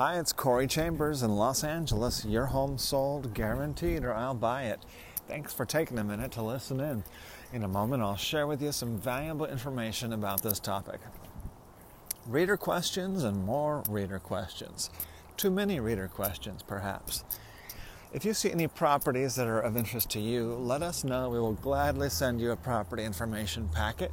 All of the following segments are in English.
Hi, it's Corey Chambers in Los Angeles. Your home sold guaranteed, or I'll buy it. Thanks for taking a minute to listen in. In a moment, I'll share with you some valuable information about this topic. Reader questions and more reader questions. Too many reader questions, perhaps. If you see any properties that are of interest to you, let us know. We will gladly send you a property information packet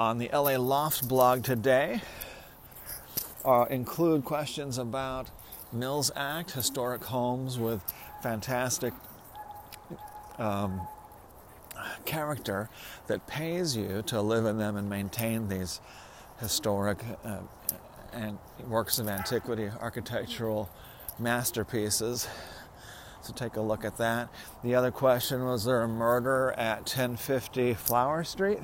on the LA Loft blog today uh, include questions about Mills Act, historic homes with fantastic um, character that pays you to live in them and maintain these historic uh, and works of antiquity, architectural masterpieces. So take a look at that. The other question was there a murder at 1050 Flower Street?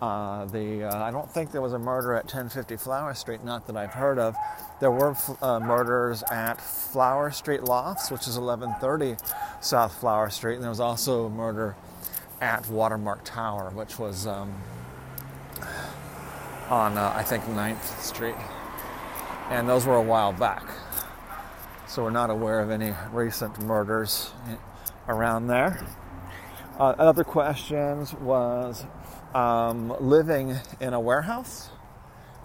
Uh, the uh, I don't think there was a murder at 1050 Flower Street, not that I've heard of. There were uh, murders at Flower Street Lofts, which is 1130 South Flower Street, and there was also a murder at Watermark Tower, which was um, on uh, I think 9th Street, and those were a while back. So we're not aware of any recent murders around there. Uh, other questions was um, living in a warehouse.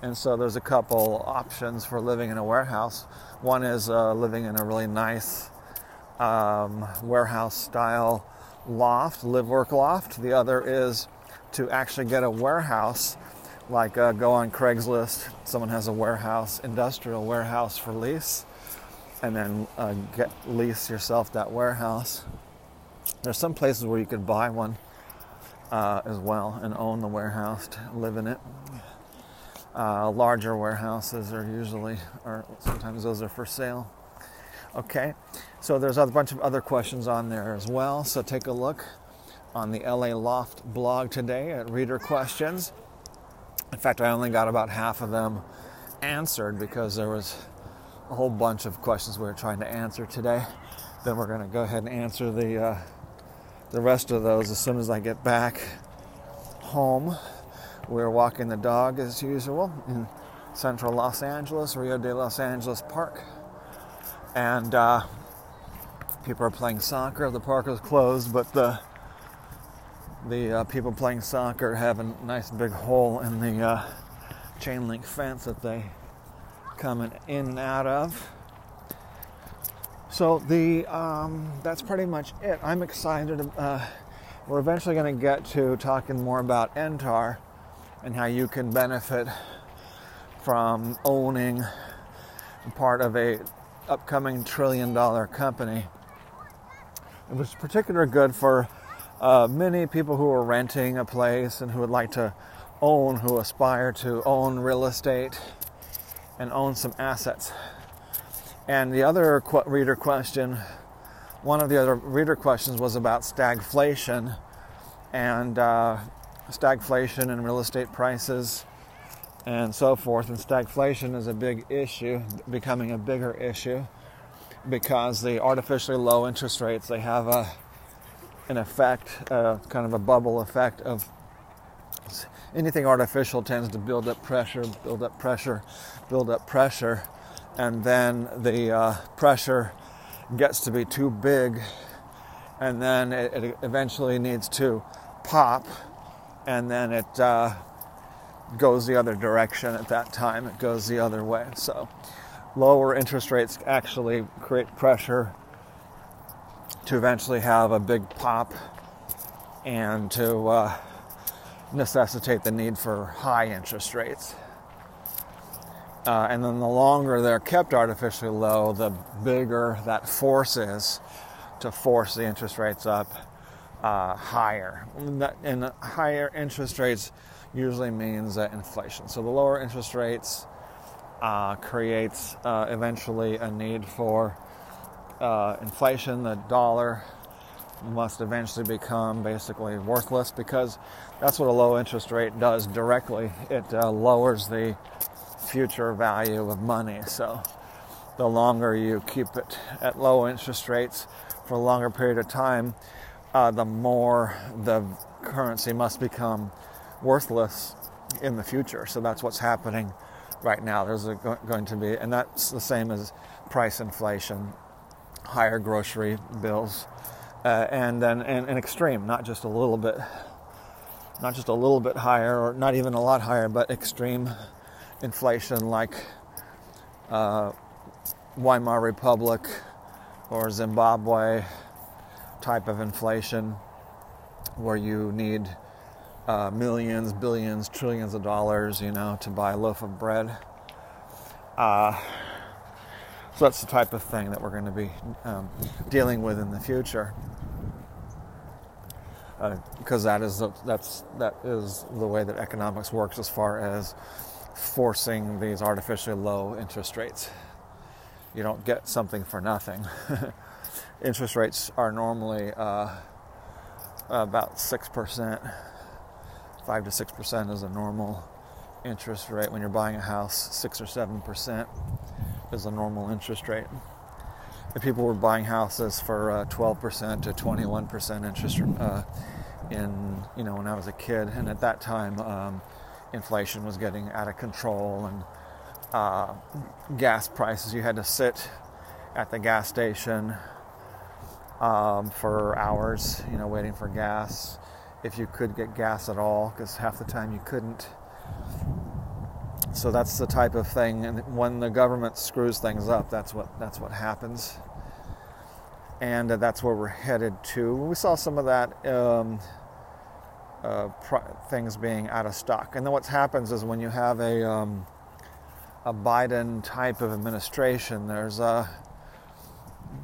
And so there's a couple options for living in a warehouse. One is uh, living in a really nice um, warehouse style loft, live work loft. The other is to actually get a warehouse, like uh, go on Craigslist. Someone has a warehouse, industrial warehouse for lease, and then uh, get lease yourself that warehouse. There's some places where you could buy one uh, as well and own the warehouse to live in it. Uh, larger warehouses are usually, or sometimes those are for sale. Okay, so there's a bunch of other questions on there as well. So take a look on the LA Loft blog today at reader questions. In fact, I only got about half of them answered because there was a whole bunch of questions we were trying to answer today. Then we're going to go ahead and answer the uh, the rest of those as soon as I get back home. We're walking the dog as usual in central Los Angeles, Rio de Los Angeles Park. And uh, people are playing soccer. The park is closed, but the the uh, people playing soccer have a nice big hole in the uh, chain link fence that they come in and out of. So the um, that's pretty much it. I'm excited. Uh, we're eventually going to get to talking more about NTAR and how you can benefit from owning part of a upcoming trillion dollar company. It was particularly good for uh, many people who are renting a place and who would like to own, who aspire to own real estate and own some assets. And the other qu- reader question, one of the other reader questions was about stagflation and uh, stagflation and real estate prices and so forth. And stagflation is a big issue, becoming a bigger issue because the artificially low interest rates they have a an effect, kind of a bubble effect of anything artificial tends to build up pressure, build up pressure, build up pressure and then the uh, pressure gets to be too big, and then it, it eventually needs to pop, and then it uh, goes the other direction at that time. It goes the other way. So, lower interest rates actually create pressure to eventually have a big pop and to uh, necessitate the need for high interest rates. Uh, and then the longer they're kept artificially low, the bigger that force is to force the interest rates up uh, higher. And higher interest rates usually means uh, inflation. So the lower interest rates uh, creates uh, eventually a need for uh, inflation. The dollar must eventually become basically worthless because that's what a low interest rate does directly. It lowers the future value of money. So the longer you keep it at low interest rates for a longer period of time, uh, the more the currency must become worthless in the future. So that's what's happening right now. There's go- going to be, and that's the same as price inflation, higher grocery bills, uh, and then an extreme, not just a little bit, not just a little bit higher, or not even a lot higher, but extreme inflation like uh, Weimar Republic or Zimbabwe type of inflation, where you need uh, millions, billions, trillions of dollars, you know, to buy a loaf of bread. Uh, so that's the type of thing that we're going to be um, dealing with in the future, because uh, that is that's that is the way that economics works as far as forcing these artificially low interest rates. You don't get something for nothing. interest rates are normally uh, about six percent five to six percent is a normal interest rate when you're buying a house. Six or seven percent is a normal interest rate. If people were buying houses for uh, twelve percent to twenty-one percent interest uh, in you know when I was a kid, and at that time um, inflation was getting out of control and uh, gas prices. You had to sit at the gas station um, for hours, you know, waiting for gas if you could get gas at all, because half the time you couldn't. So that's the type of thing, and when the government screws things up, that's what that's what happens, and uh, that's where we're headed to. We saw some of that. Um, uh, things being out of stock, and then what happens is when you have a um, a Biden type of administration, there's a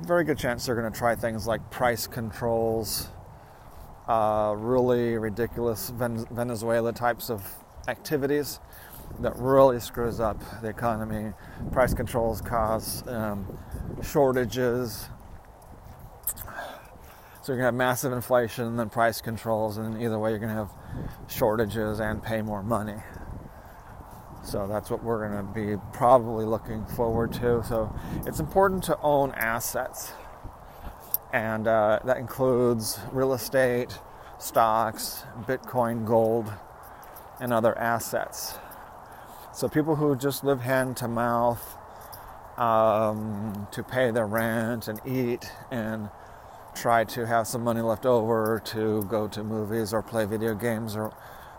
very good chance they're going to try things like price controls, uh, really ridiculous Venezuela types of activities that really screws up the economy. Price controls cause um, shortages. So you're going to have massive inflation and then price controls, and either way, you're going to have shortages and pay more money. So that's what we're going to be probably looking forward to. So it's important to own assets and uh, that includes real estate, stocks, Bitcoin, gold, and other assets. So people who just live hand to mouth um, to pay their rent and eat and try to have some money left over to go to movies or play video games or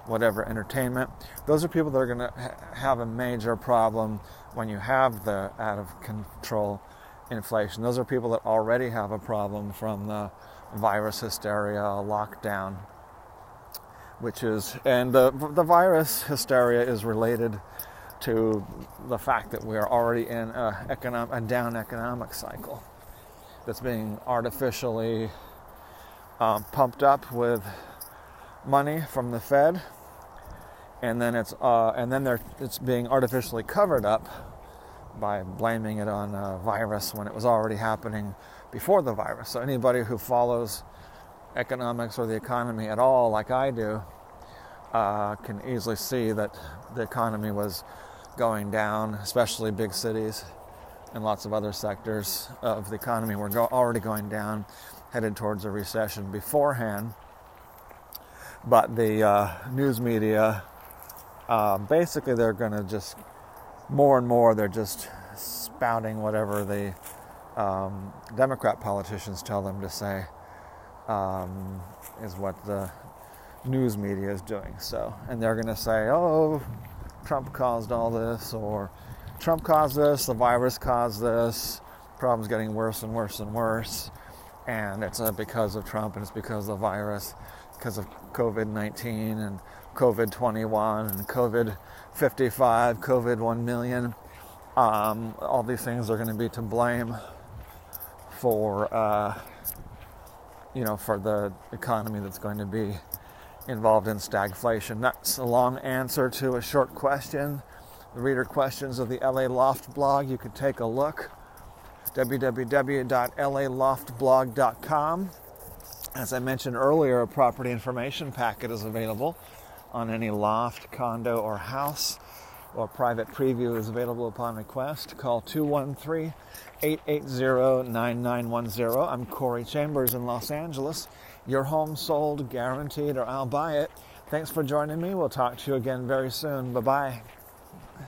whatever entertainment. Those are people that are going to ha- have a major problem when you have the out of control inflation. Those are people that already have a problem from the virus hysteria, lockdown, which is, and the, the virus hysteria is related to the fact that we are already in a, economic, a down economic cycle that's being artificially um, pumped up with money from the Fed, and then it's uh, and then it's being artificially covered up by blaming it on a virus when it was already happening before the virus. So anybody who follows economics or the economy at all, like I do, uh, can easily see that the economy was going down, especially big cities and lots of other sectors of the economy were go- already going down, headed towards a recession beforehand. But the uh, news media, uh, basically, they're going to just more and more they're just spouting whatever the um, Democrat politicians tell them to say um, is what the news media is doing. So, and they're going to say, "Oh, Trump caused all this," or "Trump caused this," "The virus caused this." Problems getting worse and worse and worse, and it's uh, because of Trump, and it's because of the virus, because of COVID 19 and COVID 21 and COVID 55, COVID 1 million. Um, all these things are going to be to blame for, uh, you know, for the economy that's going to be involved in stagflation. That's a long answer to a short question, the reader questions of the LA Loft blog, you could take a look. www.laloftblog.com. As I mentioned earlier, a property information packet is available on any loft, condo, or house, or private preview is available upon request. Call 213 880 9910. I'm Corey Chambers in Los Angeles. Your home sold, guaranteed, or I'll buy it. Thanks for joining me. We'll talk to you again very soon. Bye bye.